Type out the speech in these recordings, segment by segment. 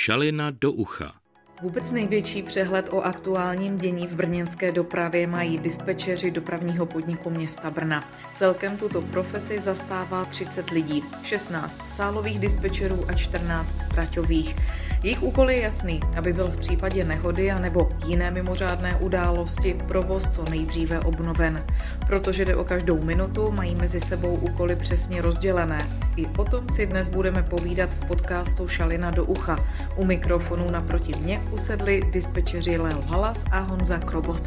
Šalina do ucha. Vůbec největší přehled o aktuálním dění v brněnské dopravě mají dispečeři dopravního podniku města Brna. Celkem tuto profesi zastává 30 lidí, 16 sálových dispečerů a 14 traťových. Jejich úkol je jasný, aby byl v případě nehody a nebo jiné mimořádné události provoz co nejdříve obnoven. Protože jde o každou minutu, mají mezi sebou úkoly přesně rozdělené. I o tom si dnes budeme povídat v podcastu Šalina do ucha. U mikrofonu naproti mě usedli dispečeři Leo Halas a Honza Krobot.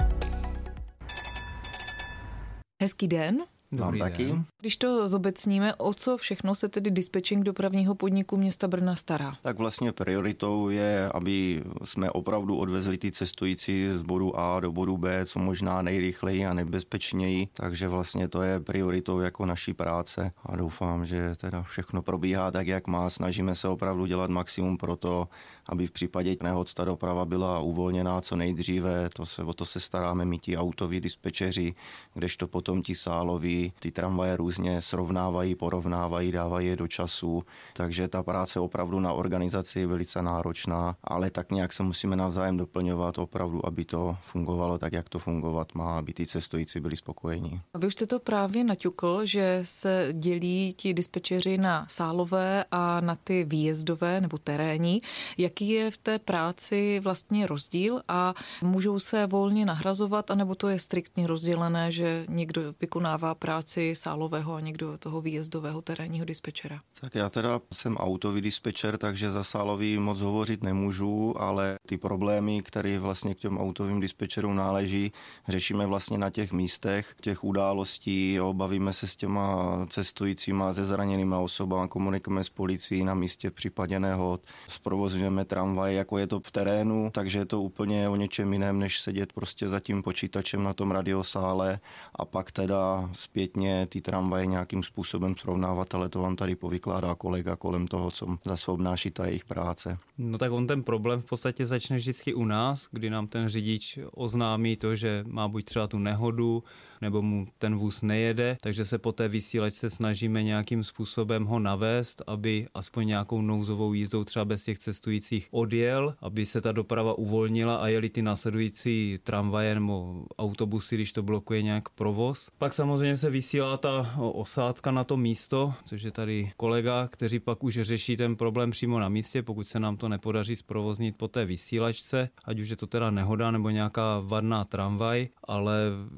Hezký den. Mám taky. Den. Když to zobecníme, o co všechno se tedy dispečing dopravního podniku města Brna stará? Tak vlastně prioritou je, aby jsme opravdu odvezli ty cestující z bodu A do bodu B, co možná nejrychleji a nebezpečněji. Takže vlastně to je prioritou jako naší práce a doufám, že teda všechno probíhá tak, jak má. Snažíme se opravdu dělat maximum pro to, aby v případě nehod ta doprava byla uvolněná co nejdříve. To se, o to se staráme my ti autoví dispečeři, kdežto potom ti sáloví ty tramvaje různě srovnávají, porovnávají, dávají je do času. Takže ta práce opravdu na organizaci je velice náročná, ale tak nějak se musíme navzájem doplňovat opravdu, aby to fungovalo tak, jak to fungovat má, aby ty cestující byli spokojení. Vy už jste to právě naťukl, že se dělí ti dispečeři na sálové a na ty výjezdové nebo terénní. Jaký jaký je v té práci vlastně rozdíl a můžou se volně nahrazovat, anebo to je striktně rozdělené, že někdo vykonává práci sálového a někdo toho výjezdového terénního dispečera? Tak já teda jsem autový dispečer, takže za sálový moc hovořit nemůžu, ale ty problémy, které vlastně k těm autovým dispečerům náleží, řešíme vlastně na těch místech, těch událostí, bavíme se s těma cestujícíma, se zraněnými osobami, komunikujeme s policií na místě případě nehod, zprovozujeme tramvaj, jako je to v terénu, takže je to úplně o něčem jiném, než sedět prostě za tím počítačem na tom radiosále a pak teda zpětně ty tramvaje nějakým způsobem srovnávat, ale to vám tady povykládá kolega kolem toho, co zase obnáší ta jejich práce. No tak on ten problém v podstatě začne vždycky u nás, kdy nám ten řidič oznámí to, že má buď třeba tu nehodu, nebo mu ten vůz nejede, takže se po té vysílačce snažíme nějakým způsobem ho navést, aby aspoň nějakou nouzovou jízdou třeba bez těch cestujících odjel, aby se ta doprava uvolnila a jeli ty následující tramvaje nebo autobusy, když to blokuje nějak provoz. Pak samozřejmě se vysílá ta osádka na to místo, což je tady kolega, kteří pak už řeší ten problém přímo na místě, pokud se nám to nepodaří zprovoznit po té vysílačce, ať už je to teda nehoda nebo nějaká vadná tramvaj, ale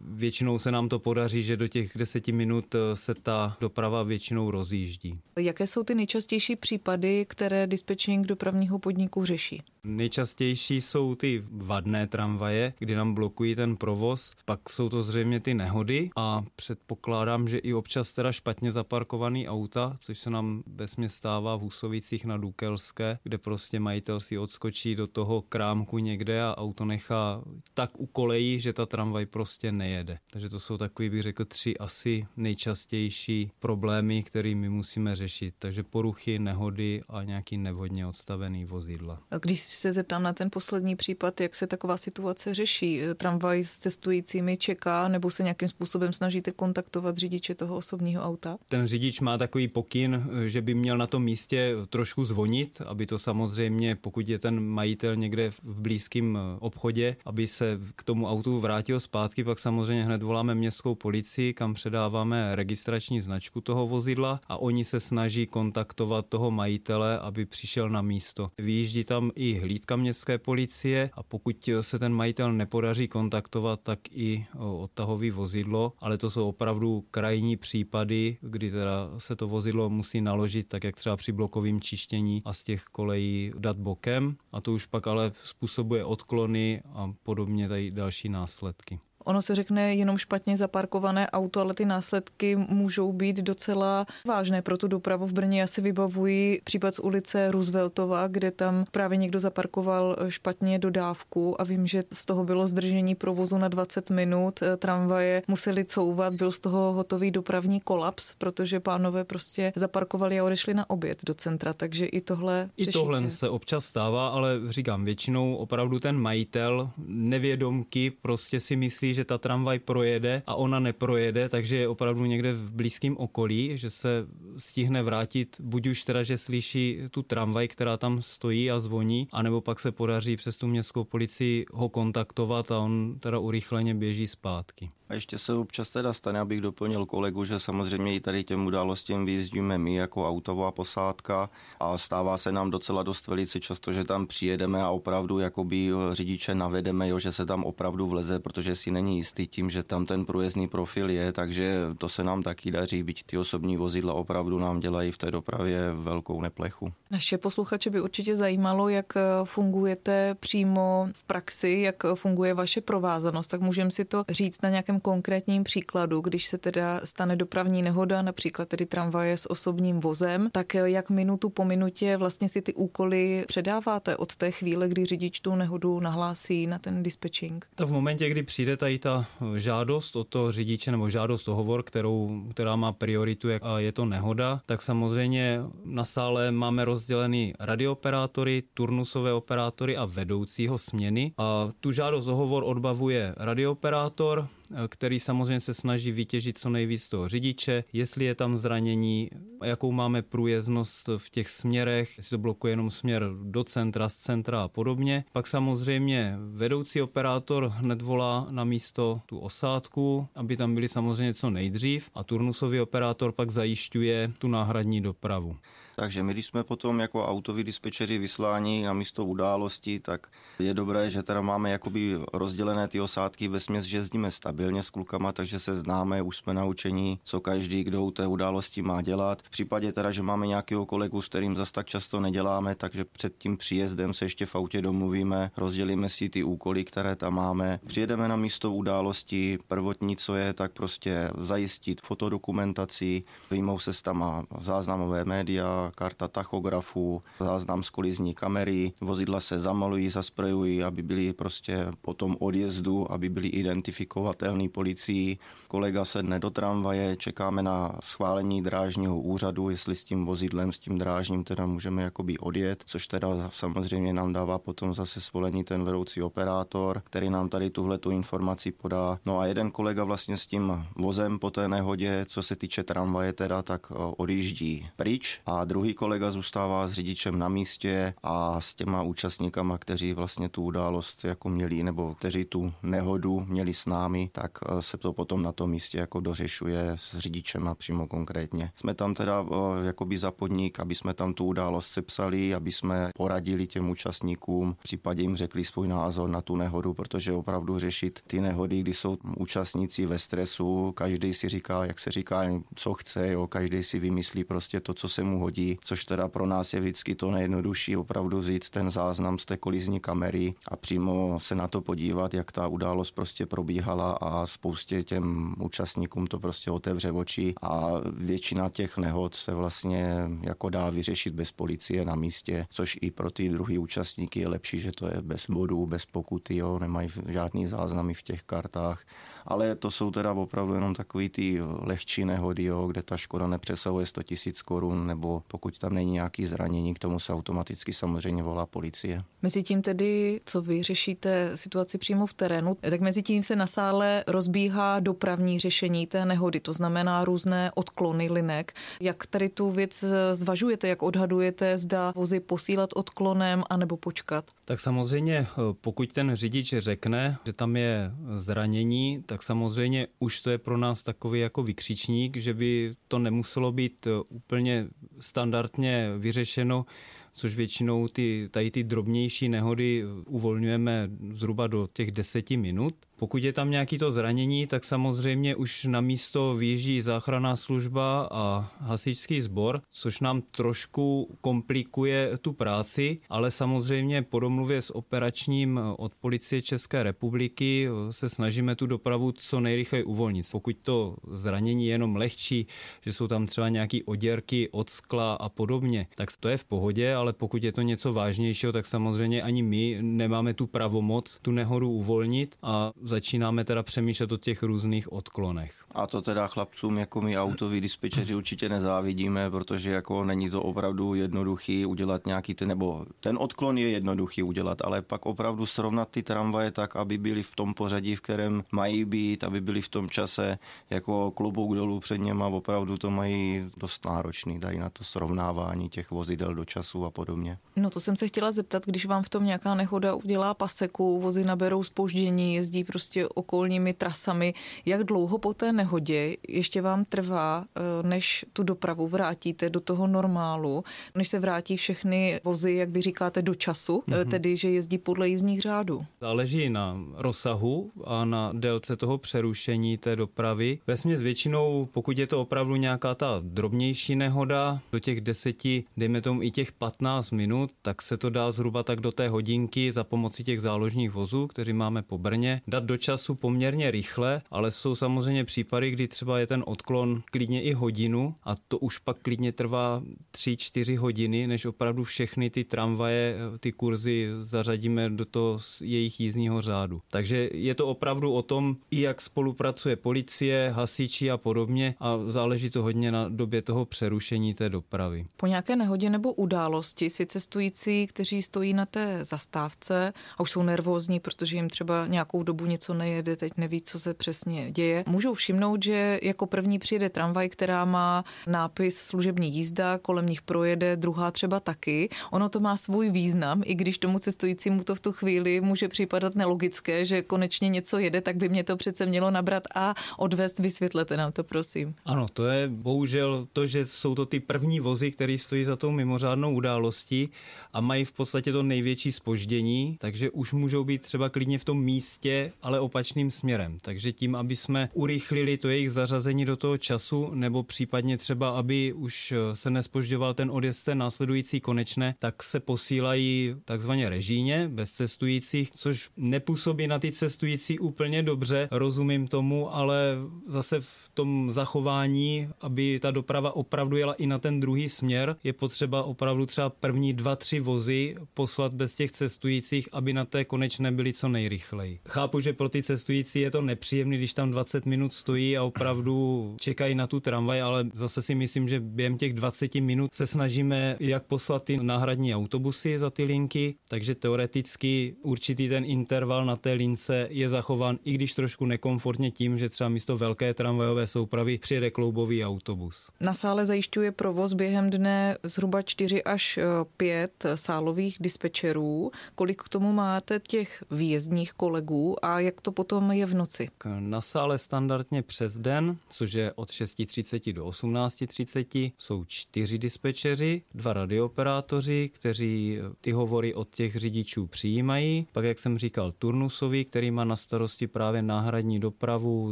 většinou se nám to podaří, že do těch deseti minut eh, se ta doprava většinou rozjíždí. Jaké jsou ty nejčastější případy, které dispečing dopravního podniku řeší? Nejčastější jsou ty vadné tramvaje, kdy nám blokují ten provoz, pak jsou to zřejmě ty nehody a předpokládám, že i občas teda špatně zaparkovaný auta, což se nám vesmě stává v Husovicích na Dukelské, kde prostě majitel si odskočí do toho krámku někde a auto nechá tak u kolejí, že ta tramvaj prostě nejede. Takže to jsou takový, bych řekl, tři asi nejčastější problémy, které my musíme řešit. Takže poruchy, nehody a nějaký nevhodně odstavený vozidla. Když se zeptám na ten poslední případ, jak se taková situace řeší? Tramvaj s cestujícími čeká nebo se nějakým způsobem snažíte kontaktovat řidiče toho osobního auta? Ten řidič má takový pokyn, že by měl na tom místě trošku zvonit, aby to samozřejmě, pokud je ten majitel někde v blízkém obchodě, aby se k tomu autu vrátil zpátky, pak samozřejmě hned voláme městskou policii, kam předáváme registrační značku toho vozidla a oni se snaží kontaktovat toho majitele, aby přišel na místo. Vyjíždí tam i hlídka městské policie a pokud se ten majitel nepodaří kontaktovat, tak i odtahový vozidlo, ale to jsou opravdu krajní případy, kdy teda se to vozidlo musí naložit, tak jak třeba při blokovém čištění a z těch kolejí dát bokem a to už pak ale způsobuje odklony a podobně tady další následky. Ono se řekne jenom špatně zaparkované auto, ale ty následky můžou být docela vážné pro tu dopravu. V Brně já si vybavuji případ z ulice Rooseveltova, kde tam právě někdo zaparkoval špatně dodávku a vím, že z toho bylo zdržení provozu na 20 minut. Tramvaje museli couvat, byl z toho hotový dopravní kolaps, protože pánové prostě zaparkovali a odešli na oběd do centra, takže i tohle I řešíte. tohle se občas stává, ale říkám, většinou opravdu ten majitel nevědomky prostě si myslí, že ta tramvaj projede a ona neprojede, takže je opravdu někde v blízkém okolí, že se stihne vrátit, buď už teda, že slyší tu tramvaj, která tam stojí a zvoní, anebo pak se podaří přes tu městskou policii ho kontaktovat a on teda urychleně běží zpátky. A ještě se občas teda stane, abych doplnil kolegu, že samozřejmě i tady těm událostem vyjíždíme my jako autová posádka a stává se nám docela dost velice často, že tam přijedeme a opravdu jakoby řidiče navedeme, jo, že se tam opravdu vleze, protože si není jistý tím, že tam ten průjezdný profil je, takže to se nám taky daří, byť ty osobní vozidla opravdu nám dělají v té dopravě velkou neplechu. Naše posluchače by určitě zajímalo, jak fungujete přímo v praxi, jak funguje vaše provázanost, tak můžeme si to říct na nějakém konkrétním příkladu, když se teda stane dopravní nehoda, například tedy tramvaje s osobním vozem, tak jak minutu po minutě vlastně si ty úkoly předáváte od té chvíle, kdy řidič tu nehodu nahlásí na ten dispatching? To v momentě, kdy přijde tady ta žádost od toho řidiče nebo žádost o hovor, kterou, která má prioritu a je to nehoda, tak samozřejmě na sále máme rozdělený radiooperátory, turnusové operátory a vedoucího směny. A tu žádost o hovor odbavuje radiooperátor, který samozřejmě se snaží vytěžit co nejvíc toho řidiče, jestli je tam zranění, jakou máme průjezdnost v těch směrech, jestli to blokuje jenom směr do centra, z centra a podobně. Pak samozřejmě vedoucí operátor hned volá na místo tu osádku, aby tam byli samozřejmě co nejdřív a turnusový operátor pak zajišťuje tu náhradní dopravu. Takže my, když jsme potom jako autoví dispečeři vysláni na místo události, tak je dobré, že teda máme jakoby rozdělené ty osádky ve směs, že jezdíme stabilně s klukama, takže se známe, už jsme naučení, co každý, kdo u té události má dělat. V případě teda, že máme nějakého kolegu, s kterým zas tak často neděláme, takže před tím příjezdem se ještě v autě domluvíme, rozdělíme si ty úkoly, které tam máme. Přijedeme na místo události, prvotní, co je, tak prostě zajistit fotodokumentaci, vyjmou se tam záznamové média, karta tachografu, záznam z kolizní kamery, vozidla se zamalují, zasprejují, aby byly prostě po tom odjezdu, aby byly identifikovatelný policií. Kolega sedne do tramvaje, čekáme na schválení drážního úřadu, jestli s tím vozidlem, s tím drážním teda můžeme jakoby odjet, což teda samozřejmě nám dává potom zase svolení ten vedoucí operátor, který nám tady tuhle tu informaci podá. No a jeden kolega vlastně s tím vozem po té nehodě, co se týče tramvaje teda, tak odjíždí pryč a druhý kolega zůstává s řidičem na místě a s těma účastníkama, kteří vlastně tu událost jako měli, nebo kteří tu nehodu měli s námi, tak eh, se to potom na tom místě jako dořešuje s řidičem a přímo konkrétně. Jsme tam teda eh, jakoby za podnik, aby jsme tam tu událost sepsali, aby jsme poradili těm účastníkům, případně jim řekli svůj názor na tu nehodu, protože opravdu řešit ty nehody, kdy jsou účastníci ve stresu, každý si říká, jak se říká, co chce, jo, každý si vymyslí prostě to, co se mu hodí lidí, což teda pro nás je vždycky to nejjednodušší, opravdu vzít ten záznam z té kolizní kamery a přímo se na to podívat, jak ta událost prostě probíhala a spoustě těm účastníkům to prostě otevře oči. A většina těch nehod se vlastně jako dá vyřešit bez policie na místě, což i pro ty druhý účastníky je lepší, že to je bez bodů, bez pokuty, jo, nemají žádný záznamy v těch kartách ale to jsou teda opravdu jenom takový ty lehčí nehody, jo, kde ta škoda nepřesahuje 100 000 korun, nebo pokud tam není nějaký zranění, k tomu se automaticky samozřejmě volá policie. Mezi tím tedy, co vy řešíte situaci přímo v terénu, tak mezi tím se na sále rozbíhá dopravní řešení té nehody, to znamená různé odklony linek. Jak tady tu věc zvažujete, jak odhadujete, zda vozy posílat odklonem anebo počkat? Tak samozřejmě, pokud ten řidič řekne, že tam je zranění, tak samozřejmě už to je pro nás takový jako vykřičník, že by to nemuselo být úplně standardně vyřešeno což většinou ty, tady ty drobnější nehody uvolňujeme zhruba do těch deseti minut. Pokud je tam nějaký to zranění, tak samozřejmě už na místo vyjíždí záchranná služba a hasičský sbor, což nám trošku komplikuje tu práci, ale samozřejmě po domluvě s operačním od policie České republiky se snažíme tu dopravu co nejrychleji uvolnit. Pokud to zranění je jenom lehčí, že jsou tam třeba nějaké oděrky od skla a podobně, tak to je v pohodě, ale pokud je to něco vážnějšího, tak samozřejmě ani my nemáme tu pravomoc tu nehodu uvolnit a začínáme teda přemýšlet o těch různých odklonech. A to teda chlapcům jako my autoví dispečeři určitě nezávidíme, protože jako není to opravdu jednoduchý udělat nějaký ten, nebo ten odklon je jednoduchý udělat, ale pak opravdu srovnat ty tramvaje tak, aby byly v tom pořadí, v kterém mají být, aby byly v tom čase jako klobouk dolů před něma, opravdu to mají dost náročný tady na to srovnávání těch vozidel do času a podobně. No to jsem se chtěla zeptat, když vám v tom nějaká nehoda udělá paseku, vozy naberou spoždění, jezdí prostě okolními trasami, jak dlouho po té nehodě ještě vám trvá, eh, než tu dopravu vrátíte do toho normálu, než se vrátí všechny vozy, jak vy říkáte, do času, mm-hmm. tedy že jezdí podle jízdních řádů? Záleží na rozsahu a na délce toho přerušení té dopravy. Ve většinou, pokud je to opravdu nějaká ta drobnější nehoda, do těch deseti, dejme tomu i těch 15 minut, tak se to dá zhruba tak do té hodinky za pomocí těch záložních vozů, který máme po Brně, dát do času poměrně rychle, ale jsou samozřejmě případy, kdy třeba je ten odklon klidně i hodinu a to už pak klidně trvá 3-4 hodiny, než opravdu všechny ty tramvaje, ty kurzy zařadíme do toho jejich jízdního řádu. Takže je to opravdu o tom, i jak spolupracuje policie, hasiči a podobně a záleží to hodně na době toho přerušení té dopravy. Po nějaké nehodě nebo události si cestující, kteří stojí na té zastávce a už jsou nervózní, protože jim třeba nějakou dobu něco nejede, teď neví, co se přesně děje, můžou všimnout, že jako první přijede tramvaj, která má nápis služební jízda, kolem nich projede, druhá třeba taky. Ono to má svůj význam, i když tomu cestujícímu to v tu chvíli může připadat nelogické, že konečně něco jede, tak by mě to přece mělo nabrat a odvést. Vysvětlete nám to, prosím. Ano, to je bohužel to, že jsou to ty první vozy, které stojí za tou mimořádnou událostí a mají v podstatě to největší spoždění, takže už můžou být třeba klidně v tom místě, ale opačným směrem. Takže tím, aby jsme urychlili to jejich zařazení do toho času, nebo případně třeba, aby už se nespožďoval ten odjezd té následující konečné, tak se posílají takzvaně režíně bez cestujících, což nepůsobí na ty cestující úplně dobře, rozumím tomu, ale zase v tom zachování, aby ta doprava opravdu jela i na ten druhý směr, je potřeba opravdu třeba první dva, tři vozy poslat bez těch cestujících, aby na té konečné byly co nejrychleji. Chápu, pro ty cestující je to nepříjemné, když tam 20 minut stojí a opravdu čekají na tu tramvaj, ale zase si myslím, že během těch 20 minut se snažíme jak poslat ty náhradní autobusy za ty linky, takže teoreticky určitý ten interval na té lince je zachován, i když trošku nekomfortně tím, že třeba místo velké tramvajové soupravy přijede kloubový autobus. Na sále zajišťuje provoz během dne zhruba 4 až 5 sálových dispečerů. Kolik k tomu máte těch výjezdních kolegů a jak to potom je v noci? Na sále standardně přes den, což je od 6.30 do 18.30, jsou čtyři dispečeři, dva radiooperátoři, kteří ty hovory od těch řidičů přijímají. Pak, jak jsem říkal, turnusový, který má na starosti právě náhradní dopravu,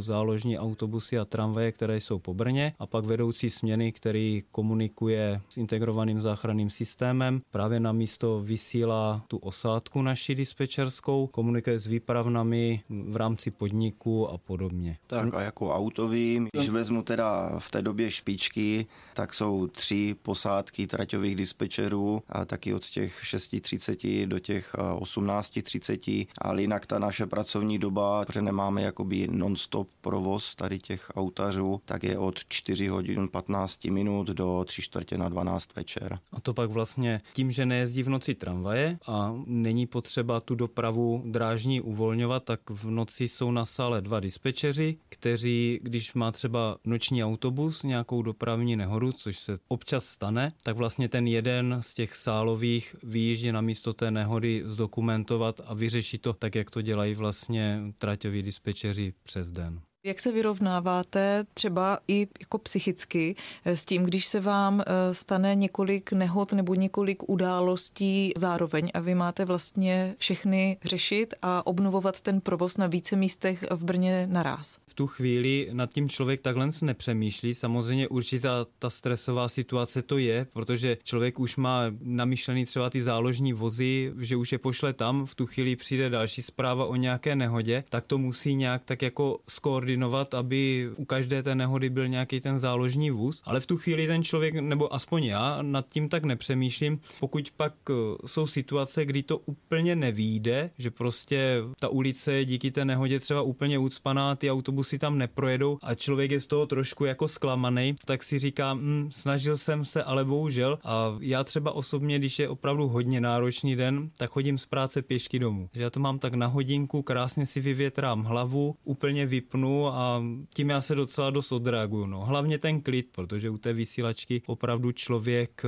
záložní autobusy a tramvaje, které jsou po Brně. A pak vedoucí směny, který komunikuje s integrovaným záchranným systémem. Právě na místo vysílá tu osádku naši dispečerskou, komunikuje s výpravnami v rámci podniku a podobně. Tak a jako autový, když vezmu teda v té době špičky, tak jsou tři posádky traťových dispečerů a taky od těch 6.30 do těch 18.30, ale jinak ta naše pracovní doba, protože nemáme jakoby non-stop provoz tady těch autařů, tak je od 4 hodin 15 minut do 3 čtvrtě na 12 večer. A to pak vlastně tím, že nejezdí v noci tramvaje a není potřeba tu dopravu drážní uvolňovat, tak v noci jsou na sále dva dispečeři, kteří, když má třeba noční autobus, nějakou dopravní nehodu, což se občas stane, tak vlastně ten jeden z těch sálových vyjíždí na místo té nehody zdokumentovat a vyřešit to tak, jak to dělají vlastně traťoví dispečeři přes den. Jak se vyrovnáváte třeba i jako psychicky s tím, když se vám eh, stane několik nehod nebo několik událostí zároveň a vy máte vlastně všechny řešit a obnovovat ten provoz na více místech v Brně naraz? v tu chvíli nad tím člověk takhle nepřemýšlí. Samozřejmě určitá ta stresová situace to je, protože člověk už má namyšlený třeba ty záložní vozy, že už je pošle tam, v tu chvíli přijde další zpráva o nějaké nehodě, tak to musí nějak tak jako skoordinovat koordinovat, aby u každé té nehody byl nějaký ten záložní vůz, ale v tu chvíli ten člověk, nebo aspoň já, nad tím tak nepřemýšlím. Pokud pak eh, jsou situace, kdy to úplně nevíde, že prostě ta ulice je díky té nehodě třeba úplně ucpaná, ty autobusy tam neprojedou a člověk je z toho trošku jako zklamaný, tak si říká, hm, snažil jsem se, ale bohužel. A já třeba osobně, když je opravdu hodně náročný den, tak chodím z práce pěšky domů. Já to mám tak na hodinku, krásně si vyvětrám hlavu, úplně vypnu a tím já se docela dost odreaguju. No. Hlavně ten klid, protože u té vysílačky opravdu člověk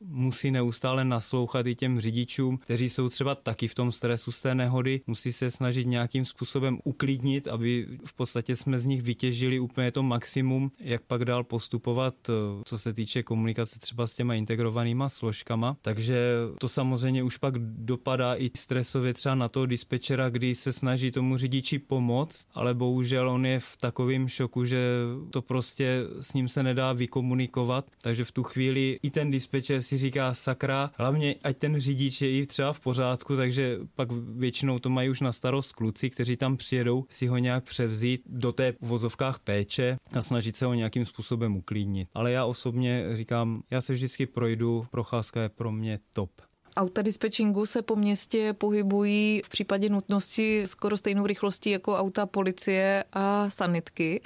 musí neustále naslouchat i těm řidičům, kteří jsou třeba taky v tom stresu z té nehody, musí se snažit nějakým způsobem uklidnit, aby v podstatě jsme z nich vytěžili úplně to maximum, jak pak dál postupovat, eh, co se týče komunikace třeba s těma integrovanýma složkama. Takže to samozřejmě už pak dopadá i stresově třeba na toho dispečera, kdy se snaží tomu řidiči pomoct, ale bohužel on je v takovém šoku, že to prostě s ním se nedá vykomunikovat, takže v tu chvíli i ten dispečer si říká sakra, hlavně ať ten řidič je i třeba v pořádku, takže pak většinou to mají už na starost kluci, kteří tam přijedou si ho nějak převzít do té vozovkách péče a snažit se ho nějakým způsobem uklidnit. Ale já osobně říkám, já se vždycky projdu, procházka je pro mě top. Auta dispečingu se po městě pohybují v případě nutnosti skoro stejnou rychlostí jako auta policie a sanitky.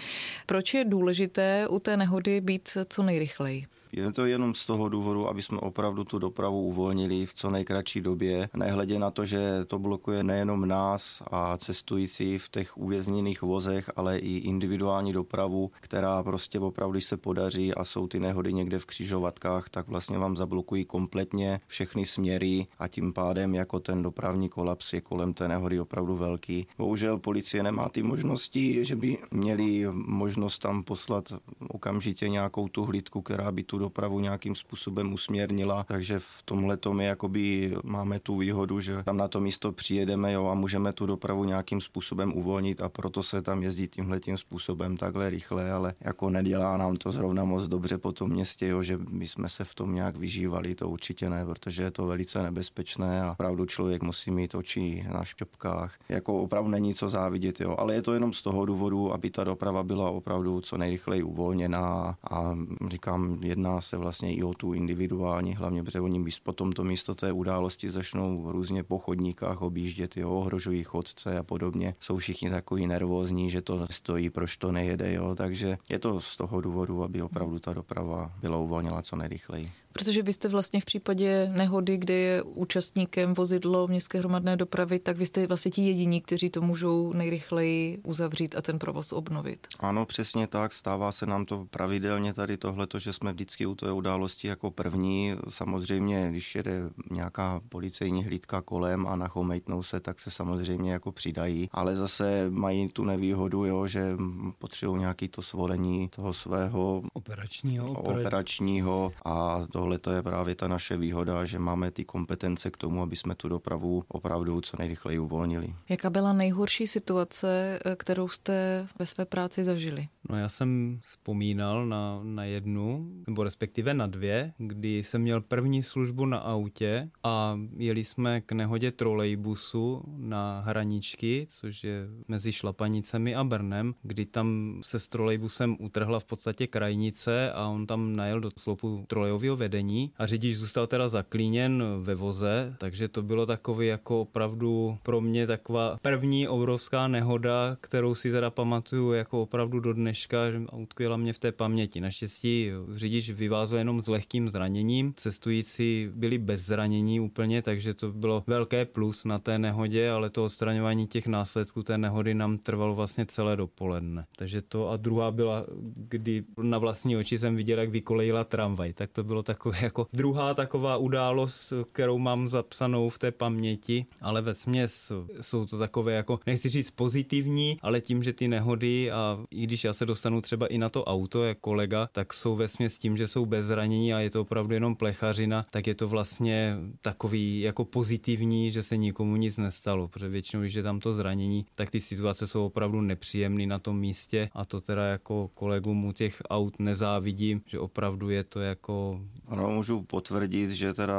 Proč je důležité u té nehody být co nejrychleji? Je to jenom z toho důvodu, aby jsme opravdu tu dopravu uvolnili v co nejkratší době, nehledě na to, že to blokuje nejenom nás a cestující v těch uvězněných vozech, ale i individuální dopravu, která prostě opravdu, se podaří a jsou ty nehody někde v křižovatkách, tak vlastně vám zablokují kompletně všechny směry a tím pádem jako ten dopravní kolaps je kolem té nehody opravdu velký. Bohužel policie nemá ty možnosti, že by měli možnost tam poslat okamžitě nějakou tu hlídku, která by tu dopravu nějakým způsobem usměrnila, takže v tomhle my jakoby máme tu výhodu, že tam na to místo přijedeme jo, a můžeme tu dopravu nějakým způsobem uvolnit a proto se tam jezdí tímhle tím způsobem takhle rychle, ale jako nedělá nám to zrovna moc dobře po tom městě, jo, že my jsme se v tom nějak vyžívali, to určitě ne, protože je to velice nebezpečné a opravdu člověk musí mít oči na šťopkách. Jako opravdu není co závidět, jo, ale je to jenom z toho důvodu, aby ta doprava byla opravdu co nejrychleji uvolněná a říkám, se vlastně i o tu individuální, hlavně protože oni po tomto místo té události začnou různě po chodníkách objíždět, jo, ohrožují chodce a podobně. Jsou všichni takový nervózní, že to stojí, proč to nejede, jo, takže je to z toho důvodu, aby opravdu ta doprava byla uvolněna co nejrychleji. Protože vy jste vlastně v případě nehody, kde je účastníkem vozidlo městské hromadné dopravy, tak vy jste vlastně ti jediní, kteří to můžou nejrychleji uzavřít a ten provoz obnovit. Ano, přesně tak. Stává se nám to pravidelně tady tohleto, že jsme vždycky u té události jako první. Samozřejmě, když jede nějaká policejní hlídka kolem a nachomejtnou se, tak se samozřejmě jako přidají. Ale zase mají tu nevýhodu, jo, že potřebují nějaký to svolení toho svého operačního, operačního a to tohle to je právě ta naše výhoda, že máme ty kompetence k tomu, aby jsme tu dopravu opravdu co nejrychleji uvolnili. Jaká byla nejhorší situace, kterou jste ve své práci zažili? No já jsem vzpomínal na, na jednu, nebo respektive na dvě, kdy jsem měl první službu na autě a jeli jsme k nehodě trolejbusu na Hraničky, což je mezi Šlapanicemi a Brnem, kdy tam se s trolejbusem utrhla v podstatě krajnice a on tam najel do sloupu trolejového vedení a řidič zůstal teda zaklíněn ve voze, takže to bylo takový jako opravdu pro mě taková první obrovská nehoda, kterou si teda pamatuju jako opravdu do dneška, že utkvěla mě v té paměti. Naštěstí řidič vyvázl jenom s lehkým zraněním, cestující byli bez zranění úplně, takže to bylo velké plus na té nehodě, ale to odstraňování těch následků té nehody nám trvalo vlastně celé dopoledne. Takže to a druhá byla, kdy na vlastní oči jsem viděl, jak vykolejila tramvaj, tak to bylo takové jako druhá taková událost, kterou mám zapsanou v té paměti, ale ve směs jsou to takové jako, nechci říct pozitivní, ale tím, že ty nehody a i když já se dostanu třeba i na to auto jak kolega, tak jsou ve směs tím, že jsou bez zranění a je to opravdu jenom plechařina, tak je to vlastně takový jako pozitivní, že se nikomu nic nestalo, protože většinou, když je tam to zranění, tak ty situace jsou opravdu nepříjemné na tom místě a to teda jako kolegům u těch aut nezávidím, že opravdu je to jako Ano, můžu potvrdit, že teda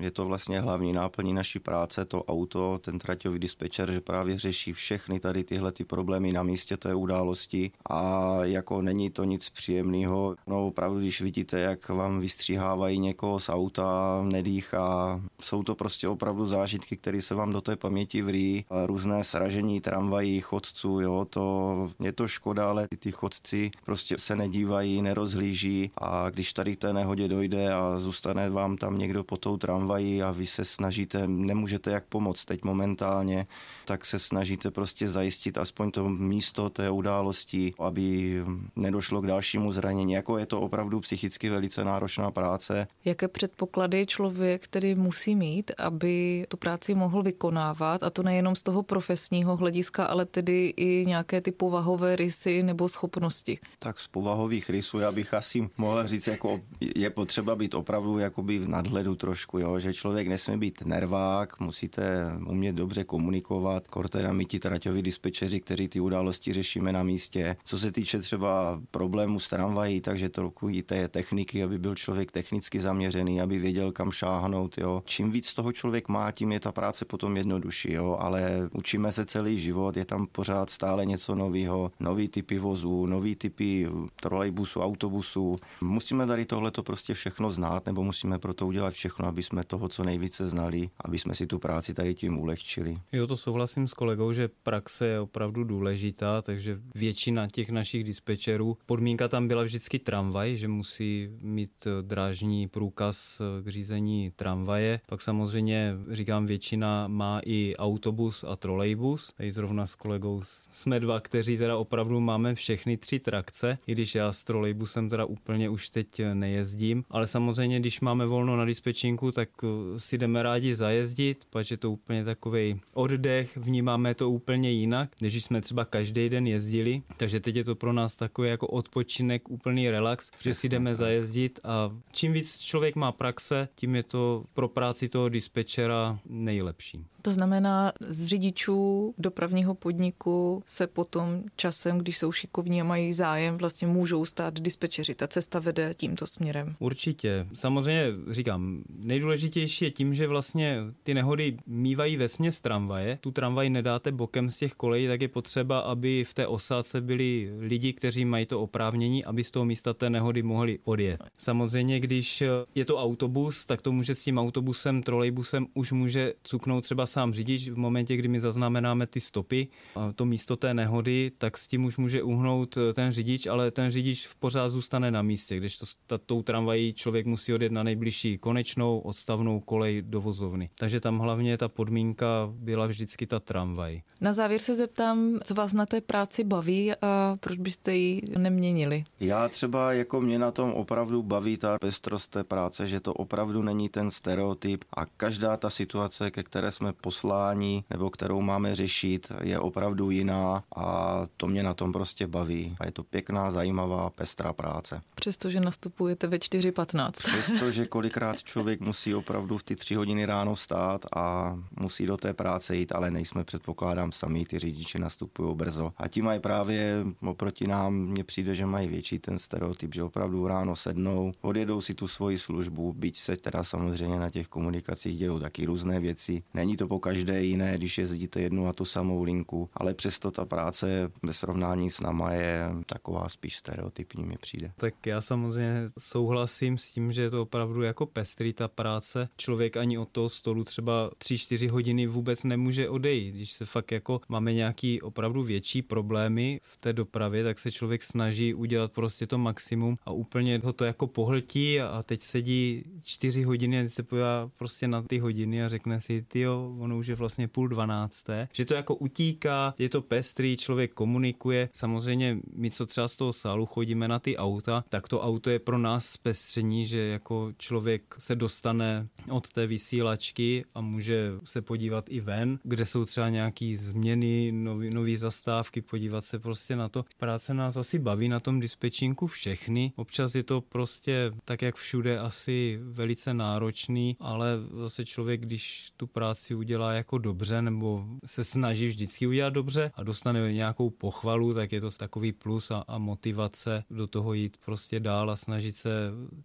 je to vlastně hlavní náplní naší práce, to auto, ten traťový dispečer, že právě řeší všechny tady tyhle ty problémy na místě té události a jako není to nic příjemného. No opravdu, když vidíte, jak vám vystříhávají někoho z auta, nedýchá, jsou to prostě opravdu zážitky, které se vám do té paměti vrý. Různé sražení tramvají, chodců, jo, to je to škoda, ale ty chodci prostě se nedívají, nerozhlíží a když tady k té nehodě dojde a zůstane vám tam někdo po tou tramvají a vy se snažíte, nemůžete jak pomoct teď momentálně, tak se snažíte prostě zajistit aspoň to místo té události, aby nedošlo k dalšímu zranění. Jako je to opravdu psychicky velice náročná práce. Jaké předpoklady člověk tedy musí mít, aby tu práci mohl vykonávat a to nejenom z toho profesního hlediska, ale tedy i nějaké ty povahové rysy nebo schopnosti? Tak z povahových rysů já bych asi mohl říct, jako je potřeba být opravdu jakoby v nadhledu trošku, jo? že člověk nesmí být nervák, musíte umět dobře komunikovat, kortera my ti traťoví dispečeři, kteří ty události řešíme na místě. Co se týče třeba problémů s tramvají, takže trochu té techniky, aby byl člověk technicky zaměřený, aby věděl, kam šáhnout. Jo? Čím víc toho člověk má, tím je ta práce potom jednodušší, jo? ale učíme se celý život, je tam pořád stále něco nového, nový typy vozů, nový typy trolejbusů, autobusů. Musíme tady tohle to prostě všechno znát, nebo musíme pro to udělat všechno, aby jsme toho co nejvíce znali, aby jsme si tu práci tady tím ulehčili. Jo, to souhlasím s kolegou, že praxe je opravdu důležitá, takže většina těch našich dispečerů, podmínka tam byla vždycky tramvaj, že musí mít drážní průkaz k řízení tramvaje. Pak samozřejmě, říkám, většina má i autobus a trolejbus. Tady zrovna s kolegou jsme dva, kteří teda opravdu máme všechny tři trakce, i když já s trolejbusem teda úplně už teď nejezdím, ale samozřejmě, když máme volno na dispečinku, tak eh, si jdeme rádi zajezdit, protože je to úplně takový oddech, vnímáme to úplně jinak, než jsme třeba každý den jezdili, takže teď je to pro nás takový jako odpočinek, úplný relax, že si jdeme zajezdit a čím víc člověk má praxe, tím je to pro práci toho dispečera nejlepší. To znamená, z řidičů dopravního podniku se potom časem, když jsou šikovní a mají zájem, vlastně můžou stát dispečeři. Ta cesta vede tímto směrem. Určitě. Samozřejmě říkám, nejdůležitější je tím, že vlastně ty nehody mývají ve směs tramvaje. Tu tramvaj nedáte bokem z těch kolejí, tak je potřeba, aby v té osádce byli lidi, kteří mají to oprávnění, aby z toho místa té nehody mohli odjet. Samozřejmě, když je to autobus, tak to může s tím autobusem, trolejbusem už může cuknout třeba sám řidič v momentě, kdy my zaznamenáme ty stopy, a to místo té nehody, tak s tím už může uhnout eh, ten řidič, ale ten řidič v pořád zůstane na místě, když to, ta, tou tramvají člověk musí odjet na nejbližší konečnou odstavnou kolej do vozovny. Takže tam hlavně ta podmínka byla vždycky ta tramvaj. Na závěr se zeptám, co vás na té práci baví a proč byste ji neměnili? Já třeba jako mě na tom opravdu baví ta pestrost té práce, že to opravdu není ten stereotyp a každá ta situace, ke které jsme poslání nebo kterou máme řešit, je opravdu jiná a to mě na tom prostě baví. A je to pěkná, zajímavá, pestrá práce. Přestože nastupujete ve 4.15. Přestože kolikrát člověk musí opravdu v ty tři hodiny ráno vstát a musí do té práce jít, ale nejsme, předpokládám, sami, ty řidiči nastupují brzo. A ti mají právě oproti nám, mně přijde, že mají větší ten stereotyp, že opravdu ráno sednou, odjedou si tu svoji službu, byť se teda samozřejmě na těch komunikacích dějou taky různé věci. Není to po každé jiné, když jezdíte jednu a tu samou linku, ale přesto ta práce ve srovnání s náma je taková spíš stereotypní mi přijde. Tak já samozřejmě souhlasím s tím, že je to opravdu jako pestrý ta práce. Člověk ani od toho stolu třeba 3-4 hodiny vůbec nemůže odejít. Když se fakt jako máme nějaký opravdu větší problémy v té dopravě, tak se člověk snaží udělat prostě to maximum a úplně ho to jako pohltí a teď sedí 4 hodiny a se podívá prostě na ty hodiny a řekne si, ty jo, ono už je vlastně půl dvanácté, že to jako utíká, je to pestrý, člověk komunikuje. Samozřejmě my, co třeba z toho sálu chodíme na ty auta, tak to auto je pro nás zpestření, že jako člověk se dostane od té vysílačky a může se podívat i ven, kde jsou třeba nějaký změny, nové zastávky, podívat se prostě na to. Práce nás asi baví na tom dispečinku všechny. Občas je to prostě tak, jak všude, asi velice náročný, ale zase člověk, když tu práci udělá jako dobře nebo se snaží vždycky udělat dobře a dostane nějakou pochvalu, tak je to takový plus a, a motivace do toho jít prostě dál a snažit se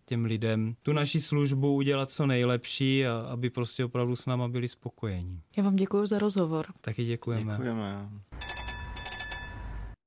těm těm lidem tu naši službu udělat co nejlepší a aby prostě opravdu s náma byli spokojení. Já vám děkuji za rozhovor. Taky děkujeme. Děkujeme.